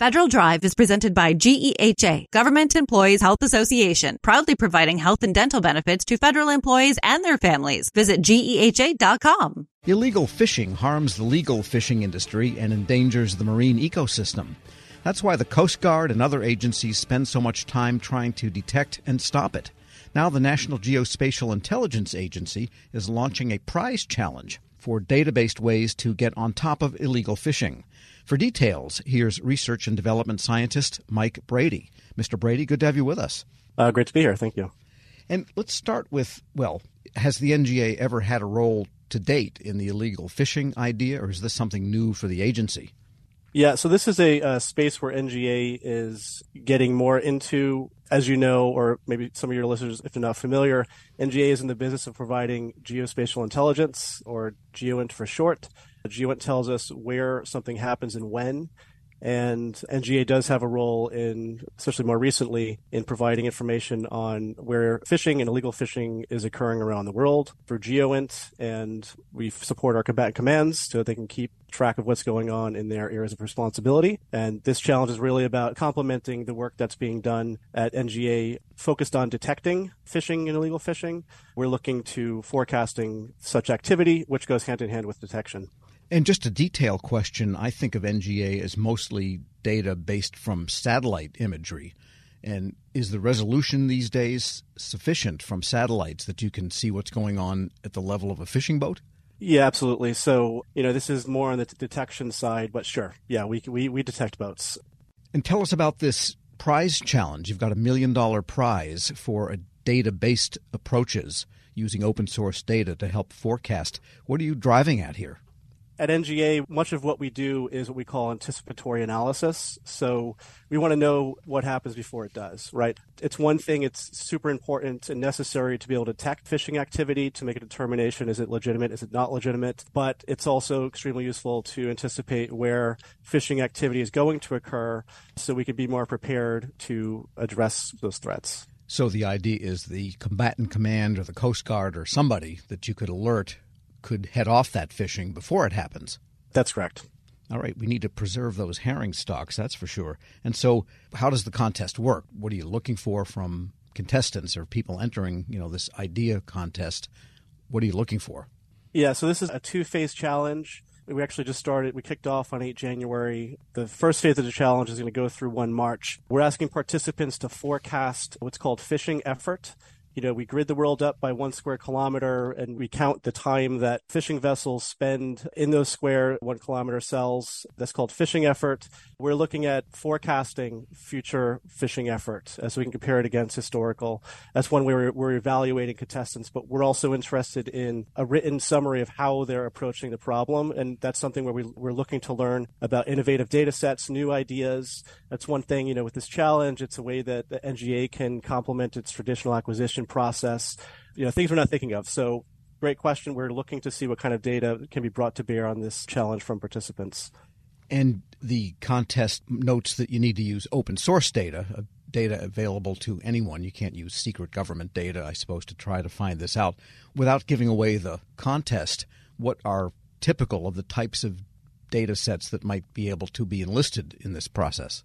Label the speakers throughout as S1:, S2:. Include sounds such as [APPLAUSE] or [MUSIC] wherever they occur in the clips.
S1: Federal Drive is presented by GEHA, Government Employees Health Association, proudly providing health and dental benefits to federal employees and their families. Visit GEHA.com.
S2: Illegal fishing harms the legal fishing industry and endangers the marine ecosystem. That's why the Coast Guard and other agencies spend so much time trying to detect and stop it. Now, the National Geospatial Intelligence Agency is launching a prize challenge for data based ways to get on top of illegal fishing. For details, here's research and development scientist Mike Brady. Mr. Brady, good to have you with us.
S3: Uh, great to be here. Thank you.
S2: And let's start with well, has the NGA ever had a role to date in the illegal fishing idea, or is this something new for the agency?
S3: Yeah, so this is a, a, space where NGA is getting more into. As you know, or maybe some of your listeners, if they're not familiar, NGA is in the business of providing geospatial intelligence, or GeoInt for short. GeoInt tells us where something happens and when. And NGA does have a role in, especially more recently, in providing information on where fishing and illegal fishing is occurring around the world through GeoInt. And we support our combatant commands so they can keep track of what's going on in their areas of responsibility. And this challenge is really about complementing the work that's being done at NGA focused on detecting fishing and illegal fishing. We're looking to forecasting such activity, which goes hand in hand with detection.
S2: And just a detail question I think of NGA as mostly data based from satellite imagery. And is the resolution these days sufficient from satellites that you can see what's going on at the level of a fishing boat?
S3: Yeah, absolutely. So, you know, this is more on the t- detection side, but sure. Yeah, we, we, we detect boats.
S2: And tell us about this prize challenge. You've got a million dollar prize for data based approaches using open source data to help forecast. What are you driving at here?
S3: At NGA, much of what we do is what we call anticipatory analysis. So we want to know what happens before it does, right? It's one thing, it's super important and necessary to be able to detect fishing activity to make a determination is it legitimate, is it not legitimate? But it's also extremely useful to anticipate where fishing activity is going to occur so we can be more prepared to address those threats.
S2: So the idea is the combatant command or the Coast Guard or somebody that you could alert could head off that fishing before it happens.
S3: That's correct.
S2: All right, we need to preserve those herring stocks, that's for sure. And so, how does the contest work? What are you looking for from contestants or people entering, you know, this idea contest? What are you looking for?
S3: Yeah, so this is a two-phase challenge. We actually just started, we kicked off on 8 January. The first phase of the challenge is going to go through 1 March. We're asking participants to forecast what's called fishing effort you know, we grid the world up by one square kilometer and we count the time that fishing vessels spend in those square one kilometer cells. That's called fishing effort. We're looking at forecasting future fishing effort as we can compare it against historical. That's one way we're, we're evaluating contestants, but we're also interested in a written summary of how they're approaching the problem. And that's something where we, we're looking to learn about innovative data sets, new ideas. That's one thing, you know, with this challenge, it's a way that the NGA can complement its traditional acquisition process, you know, things we're not thinking of. So great question. We're looking to see what kind of data can be brought to bear on this challenge from participants.
S2: And the contest notes that you need to use open source data, uh, data available to anyone. You can't use secret government data, I suppose, to try to find this out. Without giving away the contest, what are typical of the types of data sets that might be able to be enlisted in this process?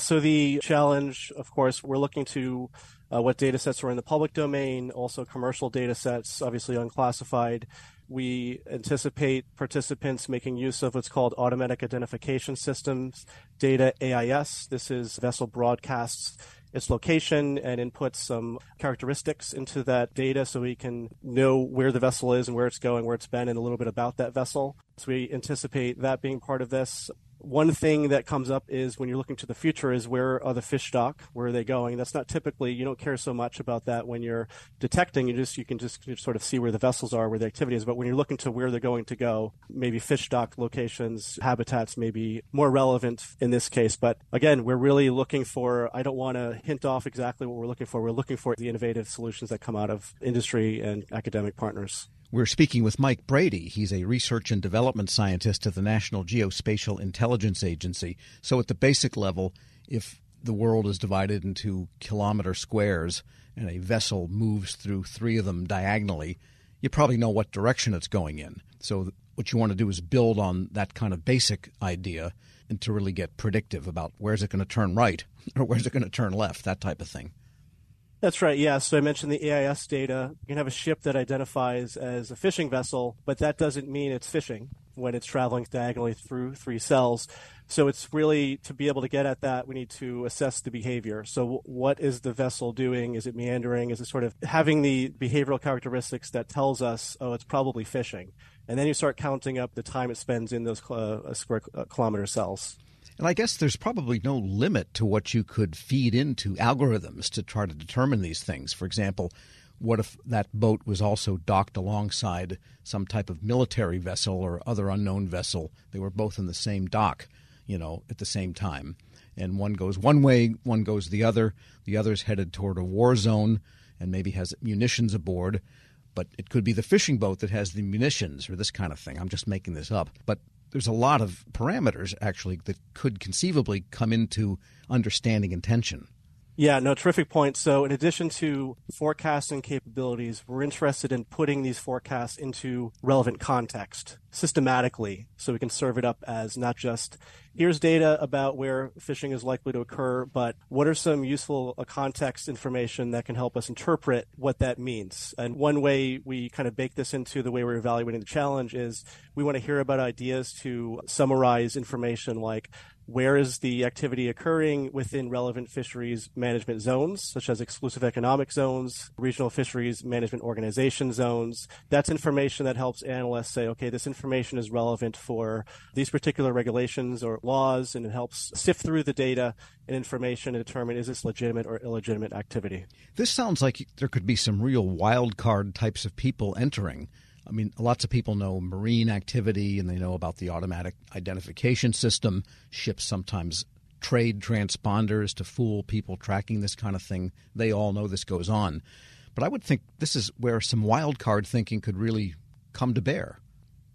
S3: So the challenge, of course, we're looking to uh, what data sets are in the public domain, also commercial data sets, obviously unclassified. We anticipate participants making use of what's called automatic identification systems data AIS. This is vessel broadcasts its location and inputs some characteristics into that data so we can know where the vessel is and where it's going, where it's been, and a little bit about that vessel. So we anticipate that being part of this. One thing that comes up is when you're looking to the future is where are the fish stock? Where are they going? That's not typically, you don't care so much about that when you're detecting. You just, you can just sort of see where the vessels are, where the activity is. But when you're looking to where they're going to go, maybe fish stock locations, habitats may be more relevant in this case. But again, we're really looking for, I don't want to hint off exactly what we're looking for. We're looking for the innovative solutions that come out of industry and academic partners.
S2: We're speaking with Mike Brady. He's a research and development scientist at the National Geospatial Intelligence Agency. So, at the basic level, if the world is divided into kilometer squares and a vessel moves through three of them diagonally, you probably know what direction it's going in. So, what you want to do is build on that kind of basic idea and to really get predictive about where's it going to turn right [LAUGHS] or where's it going to turn left, that type of thing.
S3: That's right. Yeah. So I mentioned the AIS data. You can have a ship that identifies as a fishing vessel, but that doesn't mean it's fishing when it's traveling diagonally through three cells. So it's really to be able to get at that, we need to assess the behavior. So what is the vessel doing? Is it meandering? Is it sort of having the behavioral characteristics that tells us, oh, it's probably fishing? And then you start counting up the time it spends in those uh, square uh, kilometer cells.
S2: And I guess there's probably no limit to what you could feed into algorithms to try to determine these things. For example, what if that boat was also docked alongside some type of military vessel or other unknown vessel? They were both in the same dock, you know, at the same time. And one goes one way, one goes the other. The other's headed toward a war zone and maybe has munitions aboard. But it could be the fishing boat that has the munitions or this kind of thing. I'm just making this up. But there's a lot of parameters actually that could conceivably come into understanding intention.
S3: Yeah, no, terrific point. So, in addition to forecasting capabilities, we're interested in putting these forecasts into relevant context systematically so we can serve it up as not just here's data about where fishing is likely to occur, but what are some useful uh, context information that can help us interpret what that means? And one way we kind of bake this into the way we're evaluating the challenge is we want to hear about ideas to summarize information like where is the activity occurring within relevant fisheries management zones, such as exclusive economic zones, regional fisheries management organization zones. That's information that helps analysts say, okay, this information is relevant for these particular regulations or laws, and it helps sift through the data and information and determine is this legitimate or illegitimate activity.
S2: This sounds like there could be some real wild card types of people entering. I mean, lots of people know marine activity and they know about the automatic identification system. Ships sometimes trade transponders to fool people tracking this kind of thing. They all know this goes on. But I would think this is where some wild card thinking could really come to bear.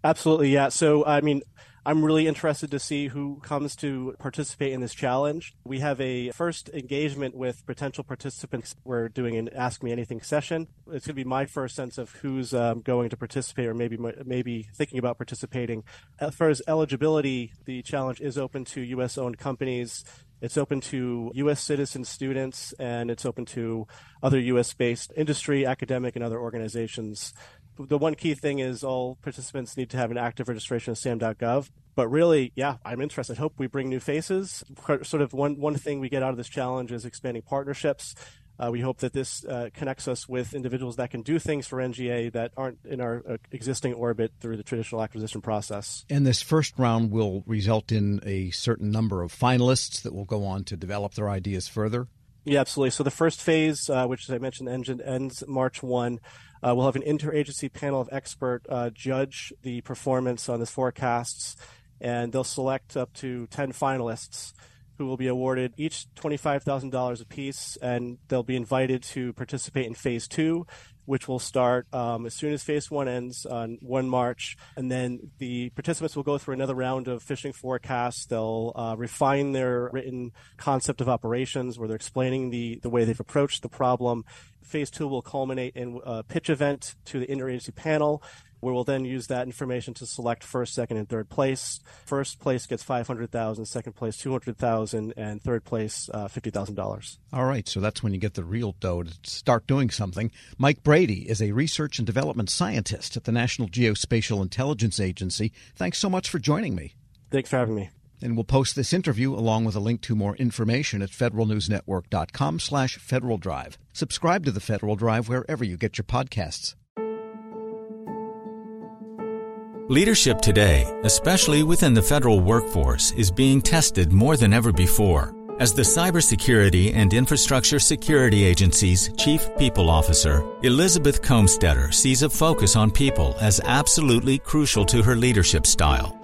S3: Absolutely, yeah. So, I mean, I'm really interested to see who comes to participate in this challenge. We have a first engagement with potential participants. We're doing an Ask Me Anything session. It's going to be my first sense of who's um, going to participate or maybe maybe thinking about participating. As far as eligibility, the challenge is open to U.S. owned companies. It's open to U.S. citizen students and it's open to other U.S. based industry, academic, and other organizations the one key thing is all participants need to have an active registration at sam.gov. But really, yeah, I'm interested. Hope we bring new faces. Sort of one, one thing we get out of this challenge is expanding partnerships. Uh, we hope that this uh, connects us with individuals that can do things for NGA that aren't in our uh, existing orbit through the traditional acquisition process.
S2: And this first round will result in a certain number of finalists that will go on to develop their ideas further.
S3: Yeah, absolutely. So the first phase, uh, which as I mentioned, engine ends March 1, uh, we'll have an interagency panel of expert uh, judge the performance on the forecasts, and they'll select up to 10 finalists who will be awarded each $25,000 apiece, and they'll be invited to participate in phase two, which will start um, as soon as phase one ends on 1 March. And then the participants will go through another round of fishing forecasts. They'll uh, refine their written concept of operations where they're explaining the, the way they've approached the problem phase two will culminate in a pitch event to the interagency panel, where we'll then use that information to select first, second, and third place. First place gets five hundred thousand, second place two hundred thousand, and third place uh, fifty thousand dollars.
S2: All right, so that's when you get the real dough to start doing something. Mike Brady is a research and development scientist at the National Geospatial Intelligence Agency. Thanks so much for joining me.
S3: Thanks for having me.
S2: And we'll post this interview along with a link to more information at federalnewsnetwork.com slash Federal Drive. Subscribe to the Federal Drive wherever you get your podcasts.
S4: Leadership today, especially within the federal workforce, is being tested more than ever before. As the Cybersecurity and Infrastructure Security Agency's Chief People Officer, Elizabeth Kolmstetter sees a focus on people as absolutely crucial to her leadership style.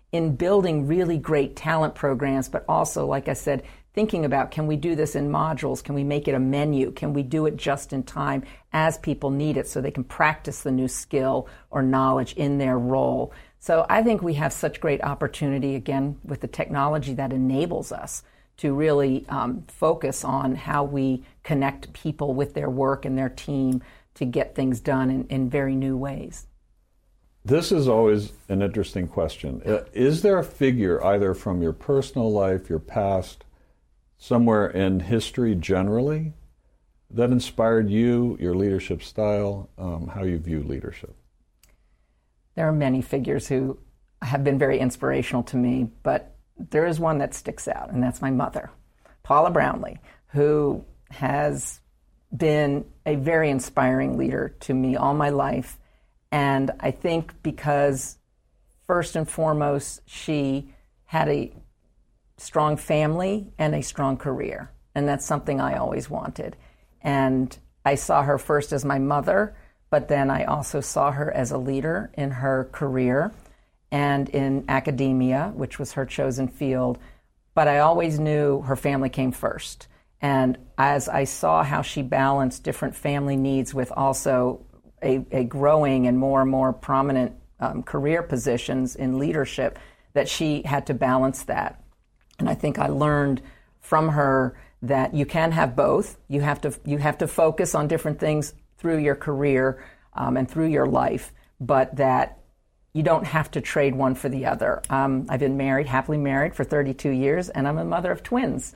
S5: in building really great talent programs, but also, like I said, thinking about can we do this in modules? Can we make it a menu? Can we do it just in time as people need it so they can practice the new skill or knowledge in their role? So I think we have such great opportunity again with the technology that enables us to really um, focus on how we connect people with their work and their team to get things done in, in very new ways.
S6: This is always an interesting question. Uh, is there a figure, either from your personal life, your past, somewhere in history generally, that inspired you, your leadership style, um, how you view leadership?
S5: There are many figures who have been very inspirational to me, but there is one that sticks out, and that's my mother, Paula Brownlee, who has been a very inspiring leader to me all my life. And I think because, first and foremost, she had a strong family and a strong career. And that's something I always wanted. And I saw her first as my mother, but then I also saw her as a leader in her career and in academia, which was her chosen field. But I always knew her family came first. And as I saw how she balanced different family needs with also a, a growing and more and more prominent um, career positions in leadership, that she had to balance that. And I think I learned from her that you can have both. You have to you have to focus on different things through your career um, and through your life, but that you don't have to trade one for the other. Um, I've been married, happily married for 32 years, and I'm a mother of twins